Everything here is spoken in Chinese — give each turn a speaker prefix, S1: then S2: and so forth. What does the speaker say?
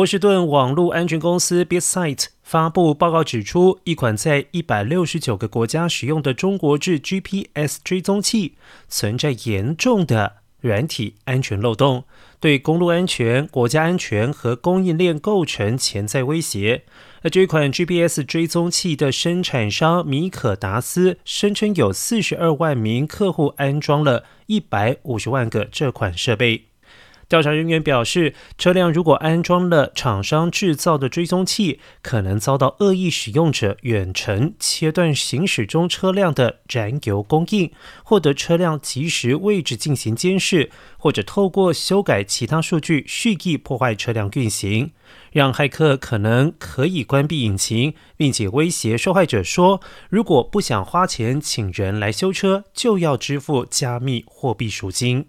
S1: 波士顿网络安全公司 BitSight 发布报告指出，一款在一百六十九个国家使用的中国制 GPS 追踪器存在严重的软体安全漏洞，对公路安全、国家安全和供应链构成潜在威胁。而这款 GPS 追踪器的生产商米可达斯声称，有四十二万名客户安装了一百五十万个这款设备。调查人员表示，车辆如果安装了厂商制造的追踪器，可能遭到恶意使用者远程切断行驶中车辆的燃油供应，获得车辆即时位置进行监视，或者透过修改其他数据蓄意破坏车辆运行，让骇客可能可以关闭引擎，并且威胁受害者说，如果不想花钱请人来修车，就要支付加密货币赎金。